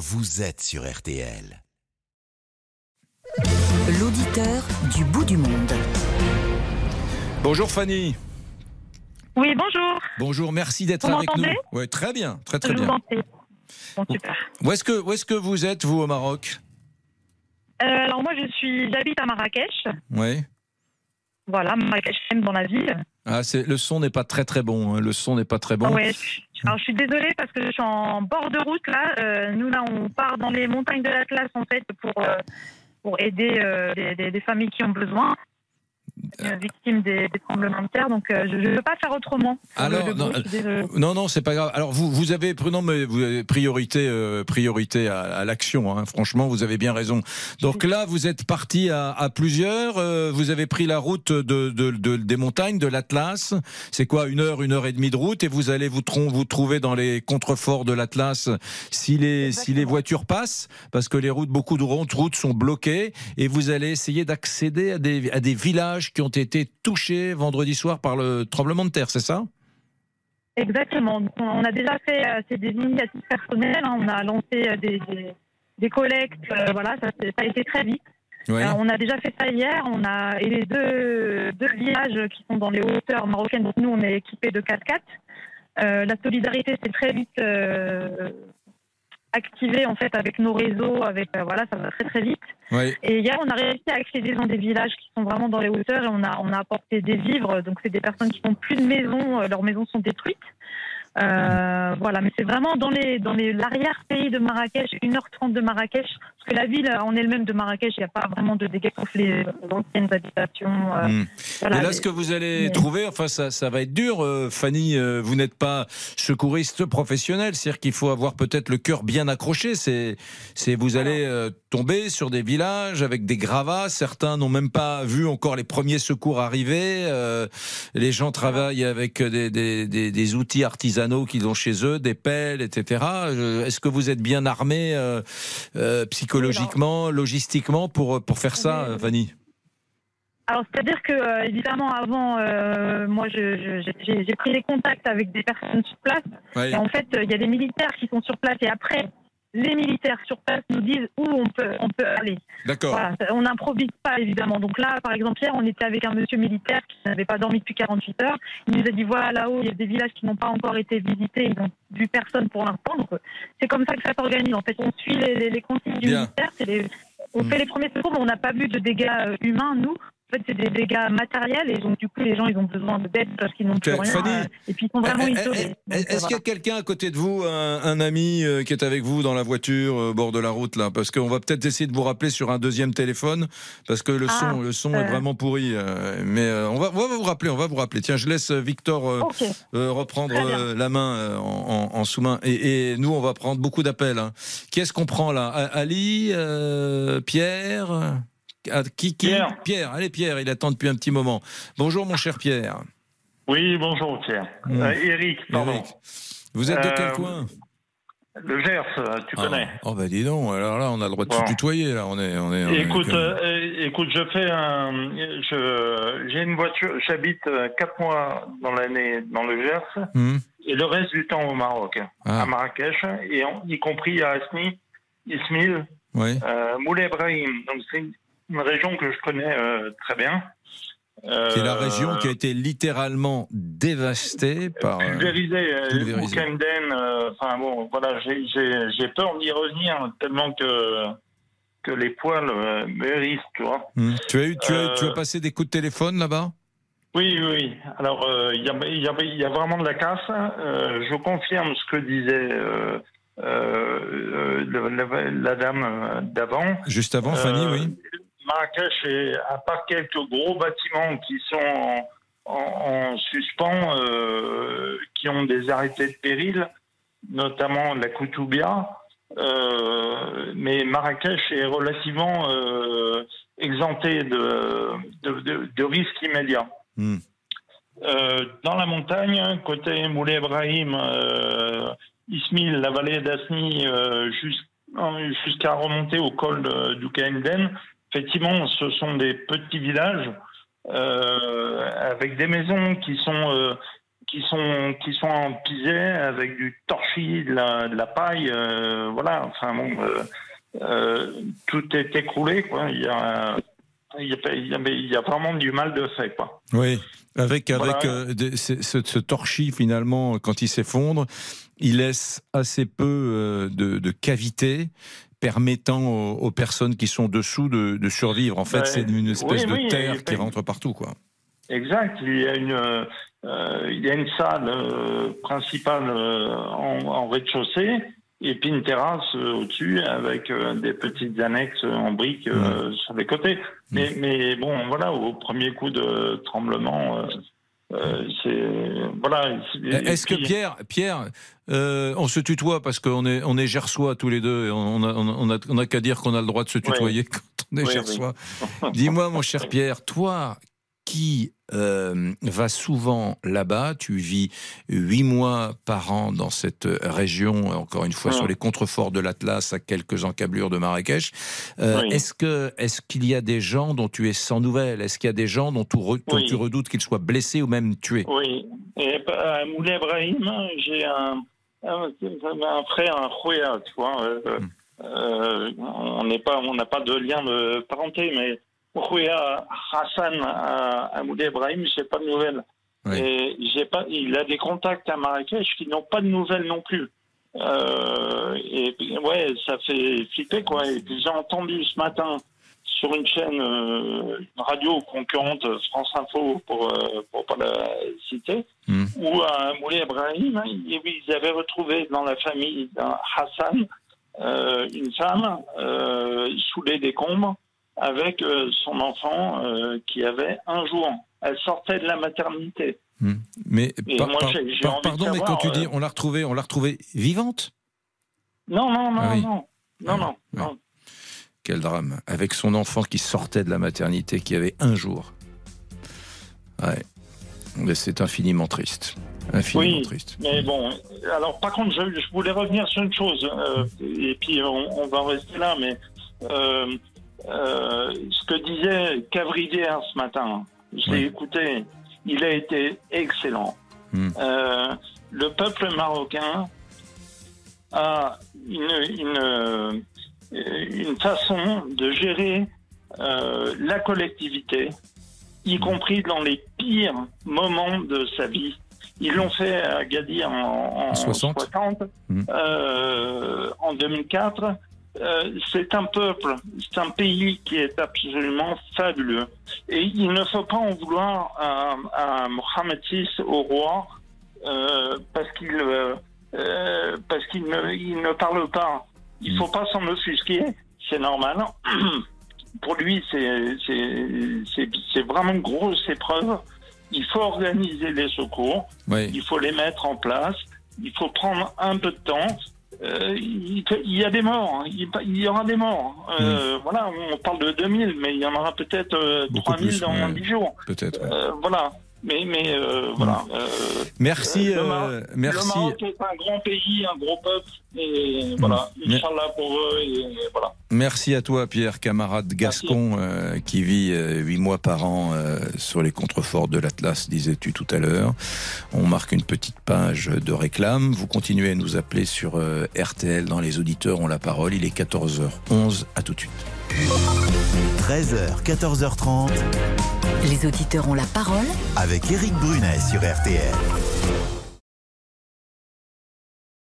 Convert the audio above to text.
vous êtes sur RTL. L'auditeur du bout du monde. Bonjour Fanny. Oui, bonjour. Bonjour, merci d'être avec nous. m'entendez? Ouais, très bien, très très Je bien. Bon, super. Où est-ce que où est-ce que vous êtes vous au Maroc? Euh, alors moi, je suis, j'habite à Marrakech. Oui. Voilà, Marrakech, même dans la ville. Ah, le son n'est pas très très bon. hein. Le son n'est pas très bon. Alors je suis désolée parce que je suis en bord de route là. Euh, nous là, on part dans les montagnes de l'Atlas en fait pour euh, pour aider euh, des familles qui ont besoin. Euh, victimes des, des tremblements de terre, donc euh, je ne veux pas faire autrement. Alors, le non. Non, non, c'est pas grave. Alors, vous, vous avez, non, mais vous avez priorité, euh, priorité à, à l'action. hein. Franchement, vous avez bien raison. Donc là, vous êtes parti à, à plusieurs. euh, vous avez pris la route de, de- de- des montagnes, de l'Atlas. C'est quoi, une heure, une heure et demie de route, et vous allez vous, vous trouver dans les contreforts de l'Atlas si les, si les voitures passent, parce que les routes, beaucoup de routes, routes sont bloquées, et vous allez essayer d'accéder à des, à des villages qui ont été touchés vendredi soir par le tremblement de terre, c'est ça? Exactement. On- a déjà fait euh, c'est des initiatives personnelles. hein. On a lancé euh, des, des, des collectes. euh, voilà, ça, a été très vite. Ouais. Euh, on a déjà fait ça hier. On a et les deux, deux villages qui sont dans les hauteurs marocaines. Donc nous, on est équipés de 4x4. Euh, la solidarité s'est très vite activée en fait avec nos réseaux. Avec euh, voilà, ça va très très vite. Ouais. Et hier, on a réussi à accéder dans des villages qui sont vraiment dans les hauteurs et on a, on a apporté des vivres. Donc, c'est des personnes qui n'ont plus de maison, euh, leurs maisons sont détruites. Euh, voilà, mais c'est vraiment dans les dans les l'arrière-pays de Marrakech, 1h30 de Marrakech, parce que la ville en elle-même de Marrakech, il n'y a pas vraiment de dégâts sauf les anciennes habitations. euh, Hmm. voilà. Et là, ce que vous allez mais- trouver, enfin, ça, ça va être dur, euh, Fanny. euh, vous n'êtes pas secouriste professionnel, c'est-à-dire qu'il faut avoir peut-être le cœur bien accroché. C'est, c'est, vous allez euh, tomber sur des villages avec des gravats. Certains n'ont même pas vu encore les premiers secours arriver. euh, les gens travaillent avec des, des, des, des outils artisanaux qu'ils ont chez eux, des pelles, etc. Euh, Est-ce que vous êtes bien armé euh, euh, psychologiquement, logistiquement pour pour faire ça, Oui. Fanny? Alors, c'est-à-dire que, euh, évidemment, avant, euh, moi, j'ai pris les contacts avec des personnes sur place. Ouais. Et en fait, euh, il y a des militaires qui sont sur place. Et après, les militaires sur place nous disent où on peut, on peut aller. D'accord. Voilà, on n'improvise pas, évidemment. Donc là, par exemple, hier, on était avec un monsieur militaire qui n'avait pas dormi depuis 48 heures. Il nous a dit, voilà, là-haut, il y a des villages qui n'ont pas encore été visités. Ils n'ont vu personne pour l'instant. Donc, euh, c'est comme ça que ça s'organise. En fait, on suit les, les- les consignes du Bien. militaire. les- on Mm. fait les premiers secours, mais on n'a pas vu de dégâts euh, humains, nous. En fait, c'est des dégâts matériels. Et donc, du coup, les gens, ils ont besoin d'aide parce qu'ils n'ont plus rien. Fanny, euh, et puis, ils sont vraiment Eh, eh, isolés. eh, Est-ce euh, qu'il y a quelqu'un à côté de vous, un, un ami euh, qui est avec vous dans la voiture, au bord de la route là? Parce qu'on va peut-être essayer de vous rappeler sur un deuxième téléphone, parce que le Ah, son, le son est euh. vraiment pourri. euh, mais euh, on, va, on va vous rappeler, on va vous rappeler. Tiens, je laisse euh, Victor euh, euh, reprendre euh, la main euh, en, en- en sous-main. Et, et nous, on va prendre beaucoup d'appels. hein. Qui est-ce qu'on prend là? Ali, euh, Pierre? Ah, qui, qui Pierre. Allez, Pierre, il attend depuis un petit moment. Bonjour, mon cher Pierre. Oui, bonjour Pierre. Mm. Euh, Eric, pardon. Eric. Vous êtes de quel Euh, coin Le Gers, tu Ah, connais. Oh bah dis donc, alors là on a le droit de se Bon. tutoyer là, on est on est. on est Écoute, comme- euh, écoute, je fais un, je, j'ai une voiture, j'habite quatre mois dans l'année dans le Gers Hmm. et le reste du temps au Maroc, Ah. à Marrakech et en- y compris à Asni, Ismail, Oui. euh, Moulay Ibrahim. Donc c'est une région que je connais euh, très bien. Euh, Qui est la région qui a été littéralement dévastée par. euh, pulvérisé, euh, pulvérisé. Oukenden, euh, enfin bon, voilà, j'ai- j'ai j'ai peur d'y revenir tellement que que les poils euh, me hérissent, tu vois. hmm. Tu as eu, tu as, tu as Euh, passé des coups de téléphone là-bas? Oui, oui. Alors, euh, il y, a, y, y vraiment de la casse. Euh, je confirme ce que disait euh, euh, la, la dame euh, d'avant. Juste avant, Fanny, Euh, oui. Marrakech, est, à part quelques gros bâtiments qui sont en, en- en suspens, euh, qui ont des arrêtés de péril, notamment la Koutoubia, euh, mais Marrakech est relativement euh, exempté de, de, de- de risques immédiats. Hmm. Euh, dans la montagne, côté Moulay Ibrahim, Ismail, la vallée d'Asni, jus- jusqu'à remonter au col du Kaenden, effectivement, ce sont des petits villages euh, avec des maisons qui sont, euh, qui sont qui sont empisés avec du torchis, de la, de la paille, euh, voilà. Enfin bon, euh, tout est écroulé, quoi. Il y a il y, a, il, y vraiment du mal de fait, quoi. Oui, avec, avec Voilà. euh, ce, ce- ce torchis, finalement, quand il s'effondre, il laisse assez peu euh, de, de cavités permettant aux, aux personnes qui sont dessous de, de survivre. En fait, Ouais. c'est une espèce Oui, de oui, terre et- qui rentre partout, quoi. Exact. Il y a une, euh, il y a une salle euh, principale euh, en, en rez-de-chaussée et puis une terrasse au-dessus avec des petites annexes en briques sur les côtés. Mais, mais bon, voilà, au premier coup de tremblement, euh, c'est voilà. Est-ce que Pierre, Pierre, euh, on se tutoie parce qu'on est, on est gersois tous les deux et on a, on a, on a qu'à dire qu'on a le droit de se tutoyer quand on est Oui, gersois. Dis-moi, mon cher Pierre, toi qui euh, vas souvent là-bas, tu vis huit mois par an dans cette région, encore une fois sur les contreforts de l'Atlas, à quelques encablures de Marrakech. Euh, Oui. Est-ce que, est-ce qu'il y a des gens dont tu es sans nouvelles? Est-ce qu'il y a des gens dont tu, re- dont Oui. tu redoutes qu'ils soient blessés ou même tués? Oui. Et à Moulay Ibrahim, j'ai un, un, un frère, un Khouya, tu vois. euh, euh, on n'est pas, on n'a pas de lien de parenté, mais Khouya Hassan à, à Moulay Ibrahim, j'ai pas de nouvelles. Oui. Et j'ai pas, il a des contacts à Marrakech qui n'ont pas de nouvelles non plus. Euh, et puis, ouais, ça fait flipper quoi. Et puis j'ai entendu ce matin sur une chaîne, euh, une radio concurrente, France Info, pour euh, pour pas la citer, Hmm. où à Moulay Ibrahim, ils ils avaient retrouvé dans la famille d'un Hassan euh, une femme euh, sous les décombres avec euh, son enfant euh, qui avait un jour. Elle sortait de la maternité. Hmm. Mais par- moi, par- pardon, mais quand tu dis euh, on l'a retrouvée, on l'a retrouvée vivante? Non, non, non, Ah oui. non. Non, Ah non, oui. non. Quel drame. Avec son enfant qui sortait de la maternité, qui avait un jour. Ouais. Mais c'est infiniment triste. Infiniment Oui, triste. Mais bon, alors par contre, je, je voulais revenir sur une chose, euh, et puis on, on va rester là, mais euh, euh, ce que disait Cavrivière ce matin, je l'ai Oui. écouté, il a été excellent. Hmm. Euh, le peuple marocain a une, une, euh, une façon de gérer euh, la collectivité, y compris dans les pires moments de sa vie. Ils l'ont fait à Gadir en, en 60. 60, Mhm. euh, en 2004. Euh, c'est un peuple, c'est un pays qui est absolument fabuleux. Et il ne faut pas en vouloir à, à Mohamed VI, au roi, euh, parce qu'il euh, parce qu'il ne, il ne parle pas. Il faut pas s'en offusquer, c'est normal. Pour lui, c'est c'est c'est c'est vraiment une grosse épreuve. Il faut organiser les secours, Oui. il faut les mettre en place, il faut prendre un peu de temps. Euh, il, il y a des morts, hein. il, il y aura des morts. Euh, Voilà, on parle de 2000, mais il y en aura peut-être euh, Beaucoup 3000 plus, dans ouais. 10 jours. Peut-être. ouais. Euh, voilà. Mais, mais euh, voilà. Merci, le Mar- euh, Le merci. Maroc est un grand pays, un gros peuple. Et voilà. Mais- Inch'Allah pour eux. Et voilà. Merci à toi, Pierre, camarade gascon, euh, qui vit euh, huit mois par an euh, sur les contreforts de l'Atlas, disais-tu tout à l'heure. On marque une petite page de réclame. Vous continuez à nous appeler sur euh, RTL dans les auditeurs ont la parole. Il est 14h11. À tout de suite. 13h, 14h30 Les auditeurs ont la parole avec Éric Brunet sur RTL. Thank you.